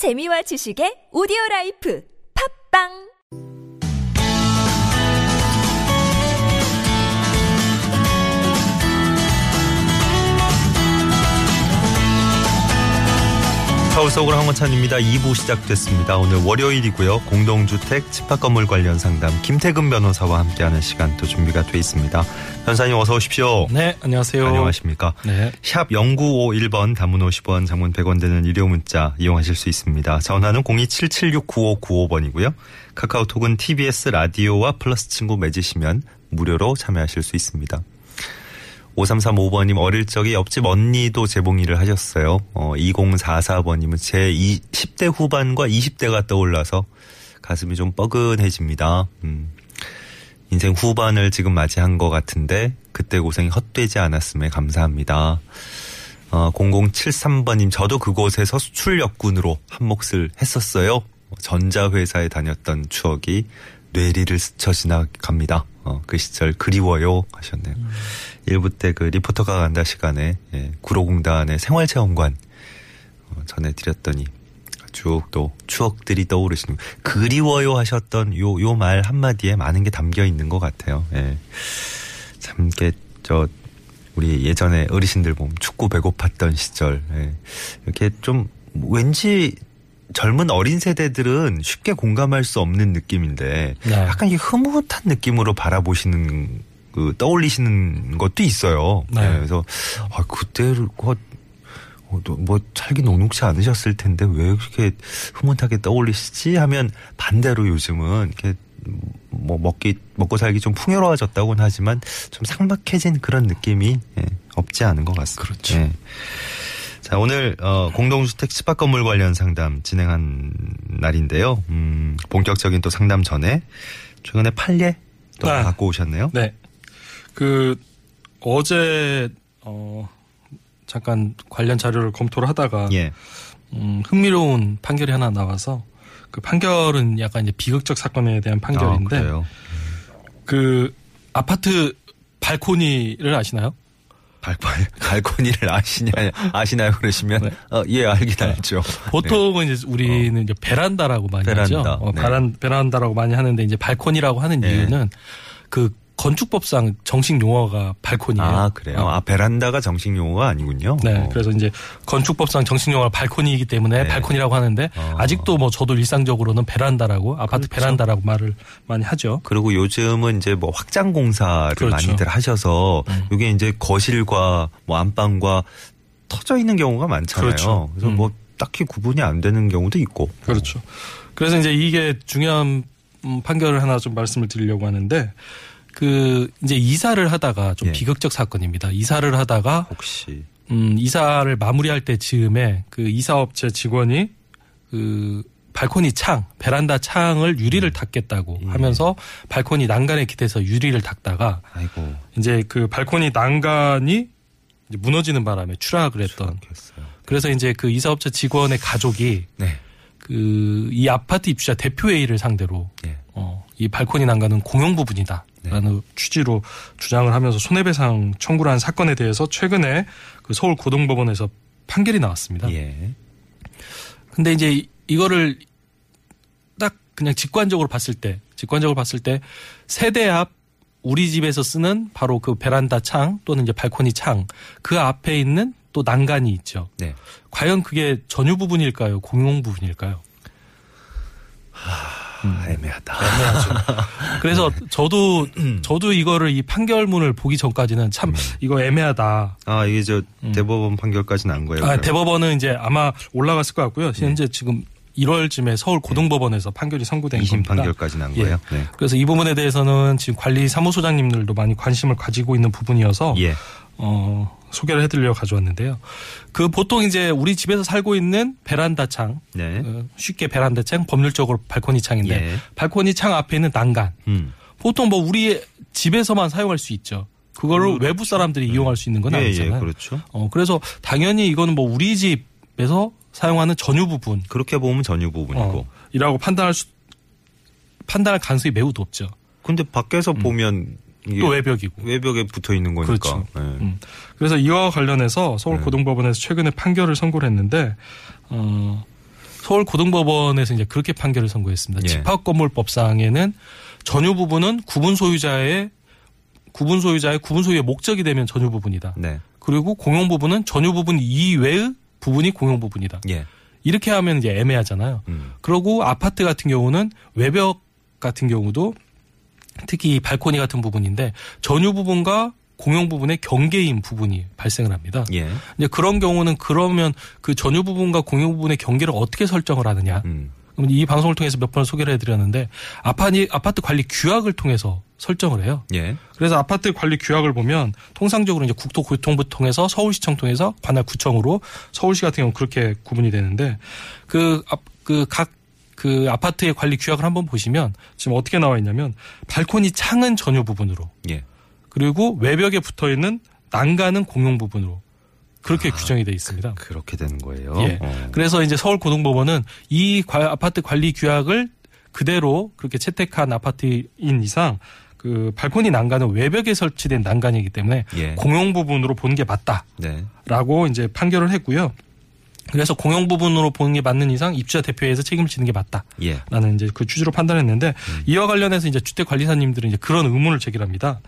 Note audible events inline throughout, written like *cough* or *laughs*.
재미와 지식의 오디오 라이프. 팟빵 서울 서울 황원찬입니다. 2부 시작됐습니다. 오늘 월요일이고요. 공동주택 집합건물 관련 상담 김태근 변호사와 함께하는 시간 또 준비가 돼 있습니다. 변호사님 어서 오십시오. 네, 안녕하세요. 안녕하십니까. 네. 샵 0951번 단문 50원 장문 100원 되는 유료 문자 이용하실 수 있습니다. 전화는 027769595번이고요. 카카오톡은 TBS 라디오와 플러스 친구 맺으시면 무료로 참여하실 수 있습니다. 5335번님 어릴 적에 옆집 언니도 재봉일을 하셨어요. 어, 2044번님은 제 10대 후반과 20대가 떠올라서 가슴이 좀 뻐근해집니다. 음. 인생 후반을 지금 맞이한 것 같은데 그때 고생이 헛되지 않았음에 감사합니다. 어, 0073번님 저도 그곳에서 수출역군으로 한 몫을 했었어요. 전자회사에 다녔던 추억이 뇌리를 스쳐 지나갑니다. 어, 그 시절 그리워요 하셨네요. 음. 일부 때 그 리포터가 간다 시간에 예, 구로공단의 생활체험관 어, 전해드렸더니 쭉 또 추억들이 떠오르시는 그리워요 하셨던 요 요 말 한마디에 많은 게 담겨 있는 것 같아요. 예. 참 이게 저 우리 예전에 어르신들 보면 춥고 배고팠던 시절 예. 이렇게 좀 왠지 젊은 어린 세대들은 쉽게 공감할 수 없는 느낌인데 네. 약간 이 흐뭇한 느낌으로 바라보시는 그 떠올리시는 것도 있어요. 네. 네. 그래서 아 그때를 뭐, 뭐 살기 녹록지 않으셨을 텐데 왜 그렇게 흐뭇하게 떠올리시지 하면 반대로 요즘은 이렇게 뭐 먹기 먹고 살기 좀 풍요로워졌다고는 하지만 좀 삭막해진 그런 느낌이 예, 없지 않은 것 같습니다. 그렇죠. 예. 자, 오늘 어, 공동주택 집합 건물 관련 상담 진행한 날인데요. 음, 본격적인 또 상담 전에 최근에 판례 또 아, 갖고 오셨네요. 네. 그 어제 어 잠깐 관련 자료를 검토를 하다가 예. 음, 흥미로운 판결이 하나 나와서 그 판결은 약간 이제 비극적 사건에 대한 판결인데 아, 그 아파트 발코니를 아시나요? 발코니, 발코니를 아시냐, 아시나요? 그러시면, 네. 어, 예, 알긴 네. 알죠. 보통은 네. 이제 우리는 어. 이제 베란다라고 많이 베란다. 하죠. 어, 네. 베란, 베란다라고 많이 하는데 이제 발코니라고 하는 네. 이유는 그 건축법상 정식 용어가 발코니예요. 아 그래요? 어. 아 베란다가 정식 용어가 아니군요. 네, 어. 그래서 이제 건축법상 정식 용어가 발코니이기 때문에 네. 발코니라고 하는데 어. 아직도 뭐 저도 일상적으로는 베란다라고 아파트 그렇죠. 베란다라고 말을 많이 하죠. 그리고 요즘은 이제 뭐 확장 공사를 그렇죠. 많이들 하셔서 음. 이게 이제 거실과 뭐 안방과 터져 있는 경우가 많잖아요. 그렇죠. 그래서 음. 뭐 딱히 구분이 안 되는 경우도 있고. 그렇죠. 그래서 이제 이게 중요한 음, 판결을 하나 좀 말씀을 드리려고 하는데 그 이제 이사를 하다가 좀 예. 비극적 사건입니다. 이사를 하다가 혹시 음 이사를 마무리할 때 즈음에 그 이사업체 직원이 그 발코니 창, 베란다 창을 유리를 음. 닫겠다고 예. 하면서 발코니 난간에 기대서 유리를 닫다가 아이고. 이제 그 발코니 난간이 이제 무너지는 바람에 추락을 했던. 추락했어요. 그래서 이제 그 이사업체 직원의 가족이 네. 그이 아파트 입주자 대표회의를 상대로 네. 어, 이 발코니 난간은 공용 부분이다. 라는 네. 취지로 주장을 하면서 손해배상 청구를 한 사건에 대해서 최근에 그 서울 고등법원에서 판결이 나왔습니다. 예. 근데 이제 이거를 딱 그냥 직관적으로 봤을 때, 직관적으로 봤을 때 세대 앞 우리 집에서 쓰는 바로 그 베란다 창 또는 이제 발코니 창 그 앞에 있는 또 난간이 있죠. 네. 과연 그게 전유 부분일까요? 공용 부분일까요? 하... 음. 애매하다. 애매하죠. *laughs* 그래서 네. 저도 음. 저도 이거를 이 판결문을 보기 전까지는 참 음. 이거 애매하다. 아 이게 저 음. 대법원 판결까지 난 거예요? 아, 대법원은 이제 아마 올라갔을 것 같고요. 네. 현재 네. 지금 1월쯤에 서울 고등법원에서 판결이 선고된 2심 겁니다. 판결까지 난 거예요. 예. 네. 그래서 이 부분에 대해서는 지금 관리 사무소장님들도 많이 관심을 가지고 있는 부분이어서 예. 어, 소개를 해드리려 가져왔는데요. 그 보통 이제 우리 집에서 살고 있는 베란다 창, 네. 어, 쉽게 베란다 창, 법률적으로 발코니 창인데 예. 발코니 창 앞에 있는 난간. 음. 보통 뭐 우리 집에서만 사용할 수 있죠. 그거를 그 외부 사람들이 네. 이용할 수 있는 건 예, 예 아니잖아요. 예, 그렇죠. 어, 그래서 당연히 이거는 뭐 우리 집에서 사용하는 전유 부분. 그렇게 보면 전유 부분이고. 어, 이라고 판단할 수, 판단할 가능성이 매우 높죠. 근데 밖에서 음. 보면 또 외벽이고 외벽에 붙어 있는 거니까. 그렇죠. 네. 음. 그래서 이와 관련해서 서울 네. 고등법원에서 최근에 판결을 선고를 했는데 어 서울 고등법원에서 이제 그렇게 판결을 선고했습니다. 예. 집합건물법상에는 전유 부분은 구분 소유자의 구분 소유자의 구분 소유의 목적이 되면 전유 부분이다. 네. 그리고 공용 부분은 전유 부분 이외의 부분이 공용 부분이다. 예. 이렇게 하면 이제 애매하잖아요. 음. 그리고 아파트 같은 경우는 외벽 같은 경우도 특히 이 발코니 같은 부분인데 전유 부분과 공용 부분의 경계인 부분이 발생을 합니다. 예. 이제 그런 경우는 그러면 그 전유 부분과 공용 부분의 경계를 어떻게 설정을 하느냐? 음. 이 방송을 통해서 몇 번 소개를 해드렸는데 아파트 아파트 관리 규약을 통해서 설정을 해요. 예. 그래서 아파트 관리 규약을 보면 통상적으로 이제 국토교통부 통해서 서울시청 통해서 관할 구청으로 서울시 같은 경우 그렇게 구분이 되는데 그 그각 그 아파트의 관리 규약을 한번 보시면 지금 어떻게 나와 있냐면 발코니 창은 전유 부분으로 예. 그리고 외벽에 붙어 있는 난간은 공용 부분으로 그렇게 규정이 돼 있습니다. 그 렇게 되는 거예요. 예. 어. 그래서 이제 서울 고등법원은 이 과- 아파트 관리 규약을 그대로 그렇게 채택한 아파트인 이상 그 발코니 난간은 외벽에 설치된 난간이기 때문에 예. 공용 부분으로 보는 게 네. 맞다라고 이제 판결을 했고요. 그래서 공용 부분으로 보는 게 맞는 이상 입주자 대표에서 책임을 지는 게 맞다. 예. 라는 이제 그 취지로 판단했는데 이와 관련해서 이제 주택 관리사님들은 이제 그런 의문을 제기합니다.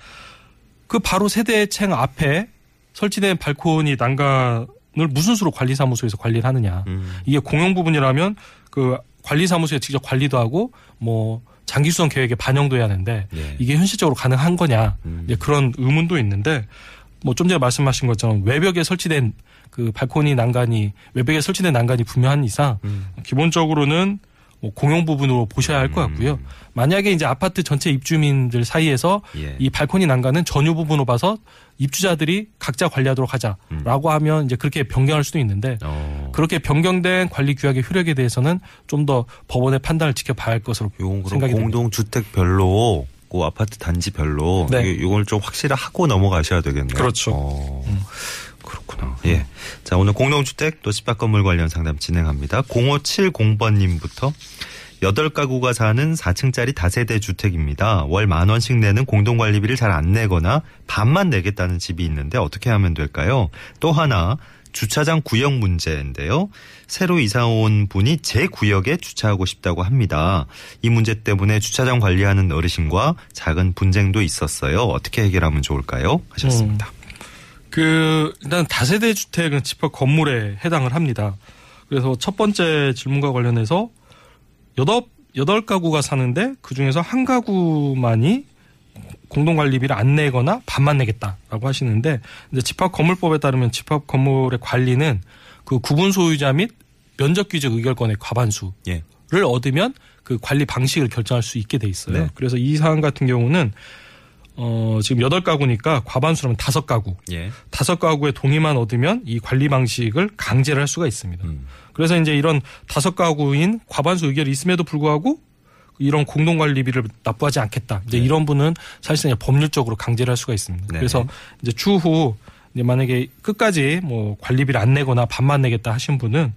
그 바로 세대층 앞에 설치된 발코니 난간을 무슨 수로 관리사무소에서 관리를 하느냐. 음. 이게 공용 부분이라면 그 관리사무소에 직접 관리도 하고 뭐 장기수선 계획에 반영도 해야 하는데 예. 이게 현실적으로 가능한 거냐. 음. 이제 그런 의문도 있는데 뭐 좀 전에 말씀하신 것처럼 외벽에 설치된 그 발코니 난간이 외벽에 설치된 난간이 분명한 이상 음. 기본적으로는 뭐 공용 부분으로 보셔야 할 것 같고요. 만약에 이제 아파트 전체 입주민들 사이에서 예. 이 발코니 난간은 전유 부분으로 봐서 입주자들이 각자 관리하도록 하자라고 하면 이제 그렇게 변경할 수도 있는데 어. 그렇게 변경된 관리 규약의 효력에 대해서는 좀 더 법원의 판단을 지켜봐야 할 것으로 생각이 됩니다. 공동 주택별로 그 아파트 단지별로 네. 이- 요걸 좀 확실히 하고 넘어가셔야 되겠네요. 그렇죠. 어, 그렇구나. 예. 자, 오늘 공동주택 또 집합 건물 관련 상담 진행합니다. 0570번님부터 8가구가 사는 4층짜리 다세대 주택입니다. 월 만 원씩 내는 공동관리비를 잘 안 내거나 반만 내겠다는 집이 있는데 어떻게 하면 될까요? 또 하나 주차장 구역 문제인데요. 새로 이사 온 분이 제 구역에 주차하고 싶다고 합니다. 이 문제 때문에 주차장 관리하는 어르신과 작은 분쟁도 있었어요. 어떻게 해결하면 좋을까요? 하셨습니다. 그 일단 다세대 주택은 집합 건물에 해당을 합니다. 그래서 첫 번째 질문과 관련해서 여덟 여덟 가구가 사는데 그 중에서 한 가구만이 공동관리비를 안 내거나 반만 내겠다라고 하시는데 이제 집합 건물법에 따르면 집합 건물의 관리는 그 구분 소유자 및 면적 규정 의결권의 과반수를 예. 얻으면 그 관리 방식을 결정할 수 있게 돼 있어요. 네. 그래서 이 사안 같은 경우는 어 지금 여덟 가구니까 과반수라면 다섯 가구. 예. 다섯 가구의 동의만 얻으면 이 관리 방식을 강제를 할 수가 있습니다. 음. 그래서 이제 이런 다섯 가구인 과반수 의결이 있음에도 불구하고 이런 공동 관리비를 납부하지 않겠다. 이제 이런 분은 사실상 법률적으로 강제를 할 수가 있습니다. 네. 그래서 이제 추후 이제 만약에 끝까지 뭐 관리비를 안 내거나 반만 내겠다 하신 분은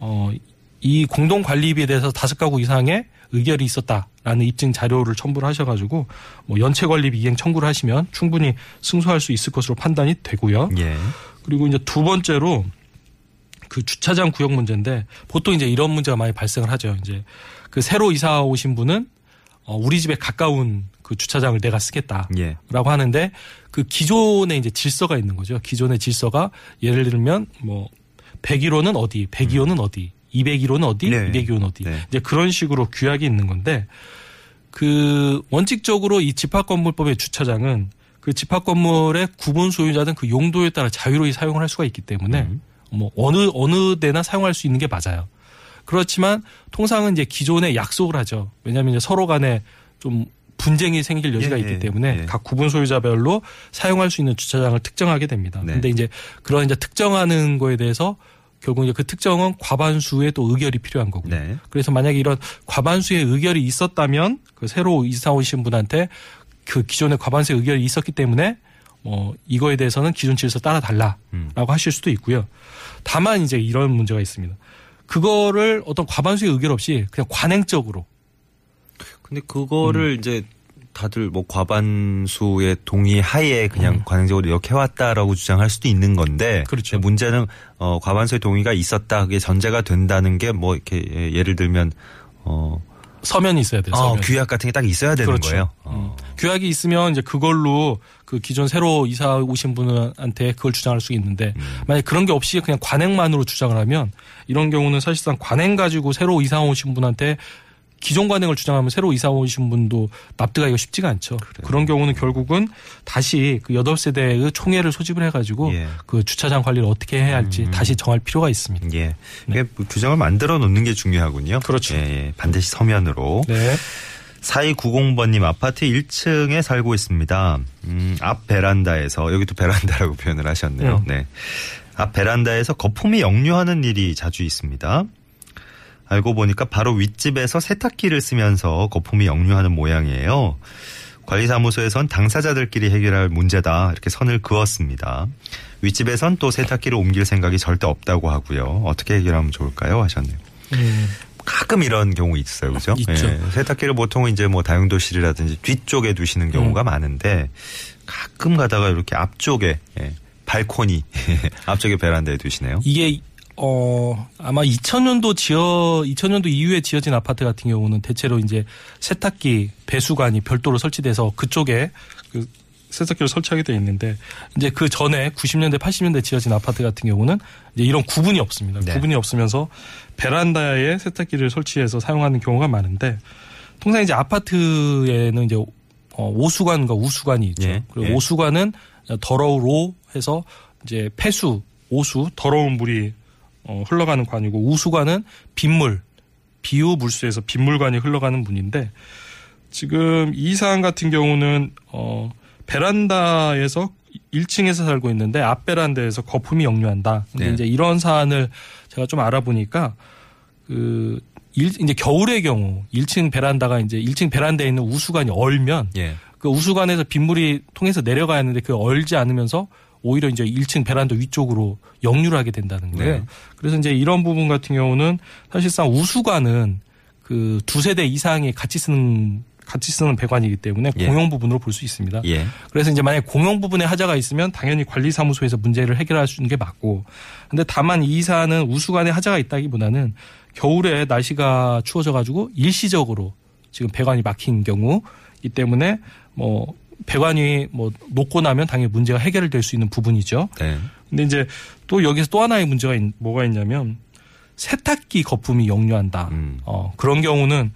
어 이 공동 관리비에 대해서 다섯 가구 이상의 의결이 있었다라는 입증 자료를 첨부를 하셔가지고 뭐 연체 관리비 이행 청구를 하시면 충분히 승소할 수 있을 것으로 판단이 되고요. 예. 그리고 이제 두 번째로 그 주차장 구역 문제인데 보통 이제 이런 문제가 많이 발생을 하죠. 이제 그 새로 이사 오신 분은 어 우리 집에 가까운 그 주차장을 내가 쓰겠다. 예. 라고 하는데 그 기존에 이제 질서가 있는 거죠. 기존의 질서가 예를 들면 뭐 101호는 어디, 102호는 어디, 201호는 어디, 네. 202호는 어디. 네. 이제 그런 식으로 규약이 있는 건데 그 원칙적으로 이 집합건물법의 주차장은 그 집합건물의 구분 소유자든 그 용도에 따라 자유로이 사용을 할 수가 있기 때문에 음. 뭐 어느 어느 데나 사용할 수 있는 게 맞아요. 그렇지만 통상은 이제 기존에 약속을 하죠. 왜냐하면 이제 서로 간에 좀 분쟁이 생길 여지가 예, 있기 예, 때문에 예. 각 구분 소유자별로 사용할 수 있는 주차장을 특정하게 됩니다. 네. 근데 이제 그런 이제 특정하는 거에 대해서 결국 이제 그 특정은 과반수의 또 의결이 필요한 거고요. 네. 그래서 만약에 이런 과반수의 의결이 있었다면 그 새로 이사 오신 분한테 그 기존의 과반수의 의결이 있었기 때문에 뭐 이거에 대해서는 질서 따라 달라라고 음. 하실 수도 있고요. 다만 이제 이런 문제가 있습니다. 그거를 어떤 과반수의 의결 없이 그냥 관행적으로 근데 그거를 음. 이제 다들 뭐 과반수의 동의 하에 그냥 관행적으로 이렇게 해왔다라고 주장할 수도 있는 건데. 음. 그렇죠. 문제는 어 과반수의 동의가 있었다 그게 전제가 된다는 게 뭐 이렇게 예, 예를 들면 어 서면이 있어야 돼요. 아, 서면. 규약 같은 게 딱 있어야 되는 그렇죠. 거예요. 음. 어. 규약이 있으면 이제 그걸로 그 기존 새로 이사 오신 분한테 그걸 주장할 수 있는데 음. 만약 그런 게 없이 그냥 관행만으로 주장을 하면 이런 경우는 사실상 관행 가지고 새로 이사 오신 분한테 기존 관행을 주장하면 새로 이사 오신 분도 납득하기가 쉽지가 않죠. 그런 경우는 결국은 다시 그 여덟 세대의 총회를 소집을 해가지고 예. 음. 그 주차장 관리를 어떻게 해야 할지 다시 정할 필요가 있습니다. 예. 이게 뭐 규정을 만들어 놓는 게 중요하군요. 네. 그렇죠. 예, 예. 반드시 서면으로. 네. 4290번님 아파트 1층에 살고 있습니다. 음, 앞 베란다에서 여기도 베란다라고 *laughs* 표현을 하셨네요. 음. 네. 앞 베란다에서 거품이 역류하는 일이 자주 있습니다. 알고 보니까 바로 윗집에서 세탁기를 쓰면서 거품이 역류하는 모양이에요. 관리사무소에선 당사자들끼리 해결할 문제다 이렇게 선을 그었습니다. 윗집에선 또 세탁기를 옮길 생각이 절대 없다고 하고요. 어떻게 해결하면 좋을까요? 하셨네요. 음. 가끔 이런 경우 있어요, 그죠? 있죠. 예, 세탁기를 보통 이제 뭐 다용도실이라든지 뒤쪽에 두시는 경우가 음. 많은데 가끔 가다가 이렇게 앞쪽에 예, 발코니 *laughs* 앞쪽에 베란다에 두시네요. 이게 어 아마 2000년도 지어 2000년도 이후에 지어진 아파트 같은 경우는 대체로 이제 세탁기 배수관이 별도로 설치돼서 그쪽에 그 세탁기를 설치하게 돼 있는데 이제 그 전에 90년대 80년대 지어진 아파트 같은 경우는 이제 이런 구분이 없습니다. 네. 구분이 없으면서 베란다에 세탁기를 설치해서 사용하는 경우가 많은데 통상 이제 아파트에는 이제 어, 오수관과 우수관이 있죠. 예, 그리고 예. 오수관은 더러우로 해서 이제 폐수, 오수, 더러운 물이 어, 흘러가는 관이고 우수관은 빗물, 비유 물수에서 빗물관이 흘러가는 문인데 지금 이 사안 같은 경우는 어 베란다에서 1층에서 살고 있는데 앞 베란다에서 거품이 역류한다. 근데 네. 이제 이런 사안을 제가 좀 알아보니까 그 일, 이제 겨울의 경우 1층 베란다가 이제 1층 베란다에 있는 우수관이 얼면 예. 그 우수관에서 빗물이 통해서 내려가야 하는데 그 얼지 않으면서 오히려 이제 1층 베란다 위쪽으로 역류를 하게 된다는 거예요. 네. 그래서 이제 이런 부분 같은 경우는 사실상 우수관은 그 두 세대 이상이 같이 쓰는 같이 쓰는 배관이기 때문에 예. 공용 부분으로 볼 수 있습니다. 예. 그래서 이제 만약 공용 부분에 하자가 있으면 당연히 관리사무소에서 문제를 해결할 수 있는 게 맞고 근데 다만 이 사안은 우수관에 하자가 있다기보다는 겨울에 날씨가 추워져 가지고 일시적으로 지금 배관이 막힌 경우이기 때문에 뭐 배관이 뭐 녹고 나면 당연히 문제가 해결될 수 있는 부분이죠. 네. 근데 이제 또 여기서 또 하나의 문제가 있- 뭐가 있냐면 세탁기 거품이 역류한다. 음. 어, 그런 경우는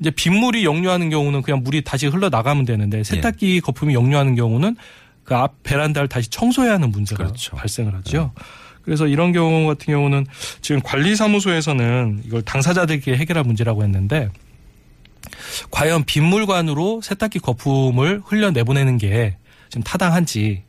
이제 빗물이 역류하는 경우는 그냥 물이 다시 흘러 나가면 되는데 예. 세탁기 거품이 역류하는 경우는 그 앞 베란다를 다시 청소해야 하는 문제가 그렇죠. 발생을 하죠. 그래서 이런 경우 같은 경우는 지금 관리사무소에서는 이걸 당사자들끼리 해결할 문제라고 했는데 과연 빗물관으로 세탁기 거품을 흘려 내보내는 게 지금 타당한지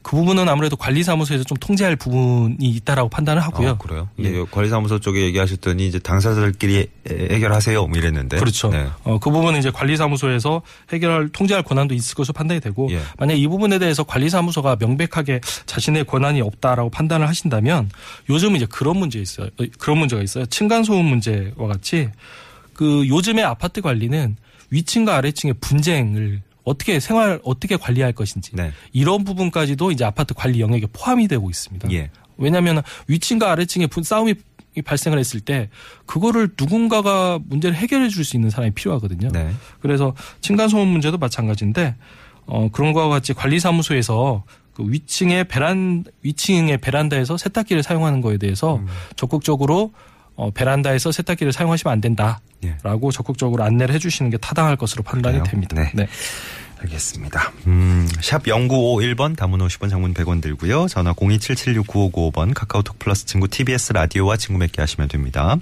그 부분은 아무래도 관리사무소에서 좀 통제할 부분이 있다라고 판단을 하고요. 아, 그래요? 예. 예. 관리사무소 쪽에 얘기하셨더니 이제 당사자들끼리 해- 해결하세요. 뭐 이랬는데. 그렇죠. 네. 어, 그 부분은 이제 관리사무소에서 해결할 통제할 권한도 있을 것으로 판단이 되고 예. 만약 이 부분에 대해서 관리사무소가 명백하게 자신의 권한이 없다라고 판단을 하신다면 요즘 이제 그런 문제 있어요. 어, 그런 문제가 있어요. 층간 소음 문제와 같이 그 요즘의 아파트 관리는 위층과 아래층의 분쟁을 어떻게 생활 어떻게 관리할 것인지 네. 이런 부분까지도 이제 아파트 관리 영역에 포함이 되고 있습니다. 예. 왜냐하면 위층과 아래층의 분- 싸움이 발생을 했을 때 그거를 누군가가 문제를 해결해 줄 수 있는 사람이 필요하거든요. 네. 그래서 층간 소음 문제도 마찬가지인데 어 그런 거와 같이 관리사무소에서 그 위층의 베란 위층의 베란다에서 세탁기를 사용하는 거에 대해서 음. 적극적으로 어 베란다에서 세탁기를 사용하시면 안 된다라고 예. 적극적으로 안내를 해주시는 게 타당할 것으로 판단이 그래요? 됩니다. 네. 알겠습니다. 음, 샵 0951번 담은 50원 장문 100원 들고요. 전화 027769595번 카카오톡 플러스 친구 TBS 라디오와 친구 맺게 하시면 됩니다.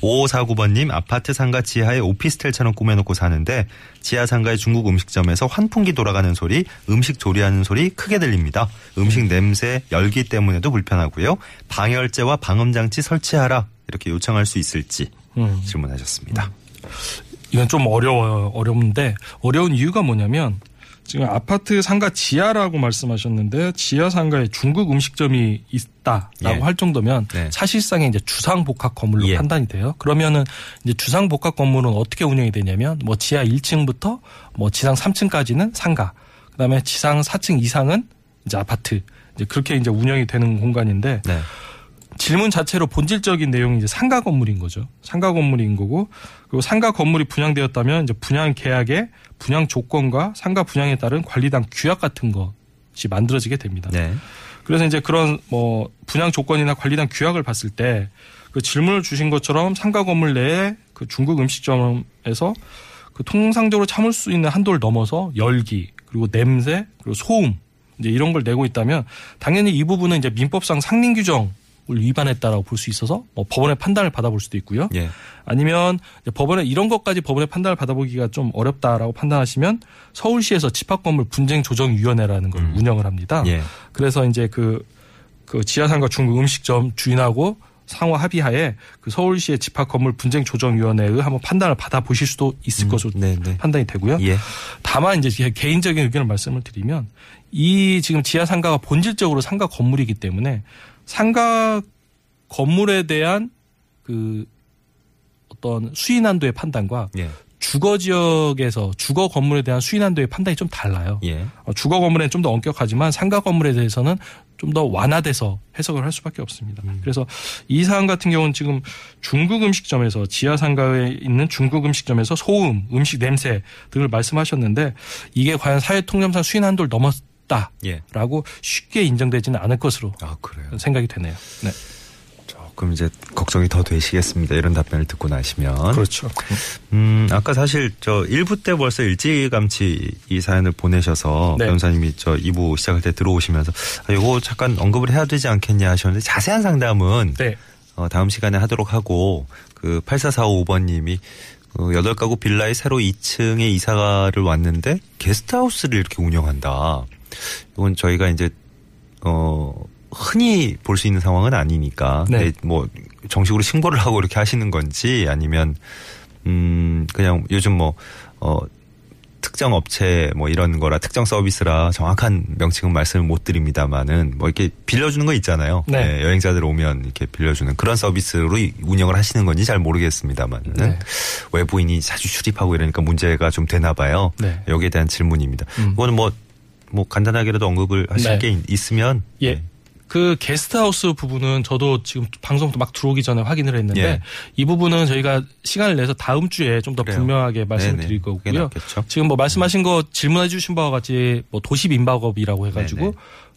5549번님 아파트 상가 지하에 오피스텔처럼 꾸며놓고 사는데 지하 상가의 중국 음식점에서 환풍기 돌아가는 소리, 음식 조리하는 소리 크게 들립니다. 음식 냄새, 열기 때문에도 불편하고요. 방열재와 방음장치 설치하라 이렇게 요청할 수 있을지 음. 질문하셨습니다. 이건 좀 어려워요. 어려운데 어려운 이유가 뭐냐면 지금 아파트 상가 지하라고 말씀하셨는데 지하 상가에 중국 음식점이 있다라고 예. 할 정도면 네. 사실상의 이제 주상 복합 건물로 예. 판단이 돼요. 그러면은 이제 주상 복합 건물은 어떻게 운영이 되냐면 뭐 지하 1층부터 뭐 지상 3층까지는 상가, 그다음에 지상 4층 이상은 이제 아파트. 이제 그렇게 이제 운영이 되는 공간인데 네. 질문 자체로 본질적인 내용이 이제 상가 건물인 거죠. 상가 건물인 거고 그리고 상가 건물이 분양되었다면 이제 분양 계약의 분양 조건과 상가 분양에 따른 관리당 규약 같은 것이 만들어지게 됩니다. 네. 그래서 이제 그런 뭐 분양 조건이나 관리당 규약을 봤을 때 그 질문을 주신 것처럼 상가 건물 내에 그 중국 음식점에서 그 통상적으로 참을 수 있는 한도를 넘어서 열기 그리고 냄새 그리고 소음 이제 이런 걸 내고 있다면 당연히 이 부분은 이제 민법상 상린 규정을 위반했다라고 볼 수 있어서 뭐 법원의 판단을 받아볼 수도 있고요. 예. 아니면 법원에 이런 것까지 법원의 판단을 받아보기가 좀 어렵다라고 판단하시면 서울시에서 집합건물 분쟁 조정 위원회라는 걸 음. 운영을 합니다. 예. 그래서 이제 그, 그 지하상가 중국 음식점 주인하고 상호 합의하에 그 서울시의 집합 건물 분쟁 조정 위원회의 한번 판단을 받아 보실 수도 있을 것으로 네, 네. 판단이 되고요. 예. 다만 이제 제 개인적인 의견을 말씀을 드리면 이 지금 지하 상가가 본질적으로 상가 건물이기 때문에 상가 건물에 대한 그 어떤 수인 한도의 판단과 예. 주거 지역에서 주거 건물에 대한 수인 한도의 판단이 좀 달라요. 예. 어, 주거 건물에는 좀 더 엄격하지만 상가 건물에 대해서는 좀 더 완화돼서 해석을 할 수밖에 없습니다. 음. 그래서 이 사안 같은 경우는 지금 중국 음식점에서 지하 상가에 있는 중국 음식점에서 소음, 음식 냄새 등을 말씀하셨는데 이게 과연 사회 통념상 수인 한도를 넘었 다라고 예. 쉽게 인정되지는 않을 것으로 아, 그래요. 생각이 되네요. 네. 조금 이제 걱정이 더 되시겠습니다. 이런 답변을 듣고 나시면. 그렇죠. 음, 아까 사실 저 1부 때 벌써 일찌감치 이 사연을 보내셔서 네. 변호사님이 저 2부 시작할 때 들어오시면서 아, 이거 잠깐 언급을 해야 되지 않겠냐 하셨는데 자세한 상담은 네. 어, 다음 시간에 하도록 하고 그 8445번님이 그 8가구 빌라에 새로 2층에 이사가를 왔는데 게스트하우스를 이렇게 운영한다. 이건 저희가 이제 어 흔히 볼 수 있는 상황은 아니니까 네. 네, 뭐 정식으로 신고를 하고 이렇게 하시는 건지 아니면 음 그냥 요즘 뭐어 특정 업체 뭐 이런 거라 특정 서비스라 정확한 명칭은 말씀을 못 드립니다만은 뭐 이렇게 빌려주는 거 있잖아요. 네. 여행자들 오면 이렇게 빌려주는 그런 서비스로 이- 운영을 하시는 건지 잘 모르겠습니다만은 네. 외부인이 자주 출입하고 이러니까 문제가 좀 되나 봐요. 네. 여기에 대한 질문입니다. 음. 그거는 뭐, 뭐 간단하게라도 언급을 하실 네. 게 있- 있으면 예. 네. 그 게스트하우스 부분은 저도 지금 방송도 막 들어오기 전에 확인을 했는데 예. 이 부분은 저희가 시간을 내서 다음 주에 좀 더. 분명하게 말씀을 네네. 드릴 거고요. 지금 뭐 말씀하신 거 질문해 주신 바와 같이 뭐 도시 민박업이라고 해가지고 네네.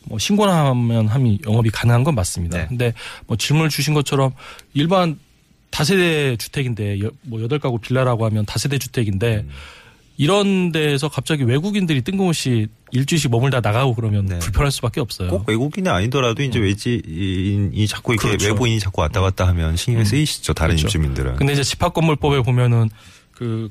뭐 신고를 하면 함이 영업이 가능한 건 맞습니다. 네. 근데 뭐 질문을 주신 것처럼 일반 다세대 주택인데 여- 뭐 여덟 가구 빌라라고 하면 다세대 주택인데 음. 이런 데서 갑자기 외국인들이 뜬금없이 일주일씩 머물다 나가고 그러면 네. 불편할 수밖에 없어요. 꼭 외국인이 아니더라도 이제 외지인이 자꾸 이렇게 그렇죠. 외부인이 자꾸 왔다 갔다 하면 신경이 음. 쓰이시죠. 다른 그렇죠. 입주민들은. 근데 이제 집합건물법에 보면은 그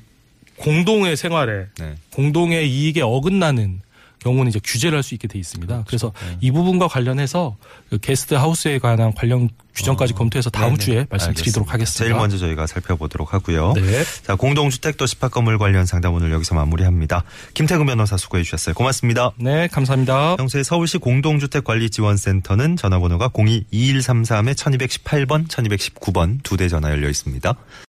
공동의 생활에 네. 공동의 이익에 어긋나는 경우는 이제 규제를 할 수 있게 돼 있습니다. 그래서 네. 이 부분과 관련해서 그 게스트 하우스에 관한 관련 규정까지 어, 검토해서 다음 네네. 주에 말씀드리도록 알겠습니다. 하겠습니다. 제일 먼저 저희가 살펴보도록 하고요. 네. 자, 공동주택 도시파 건물 관련 상담 오늘 여기서 마무리합니다. 김태근 변호사 수고해 주셨어요. 고맙습니다. 네, 감사합니다. 평소에 서울시 공동주택관리지원센터는 전화번호가 02-2133-1218번, 1219번 두 대 전화 열려 있습니다.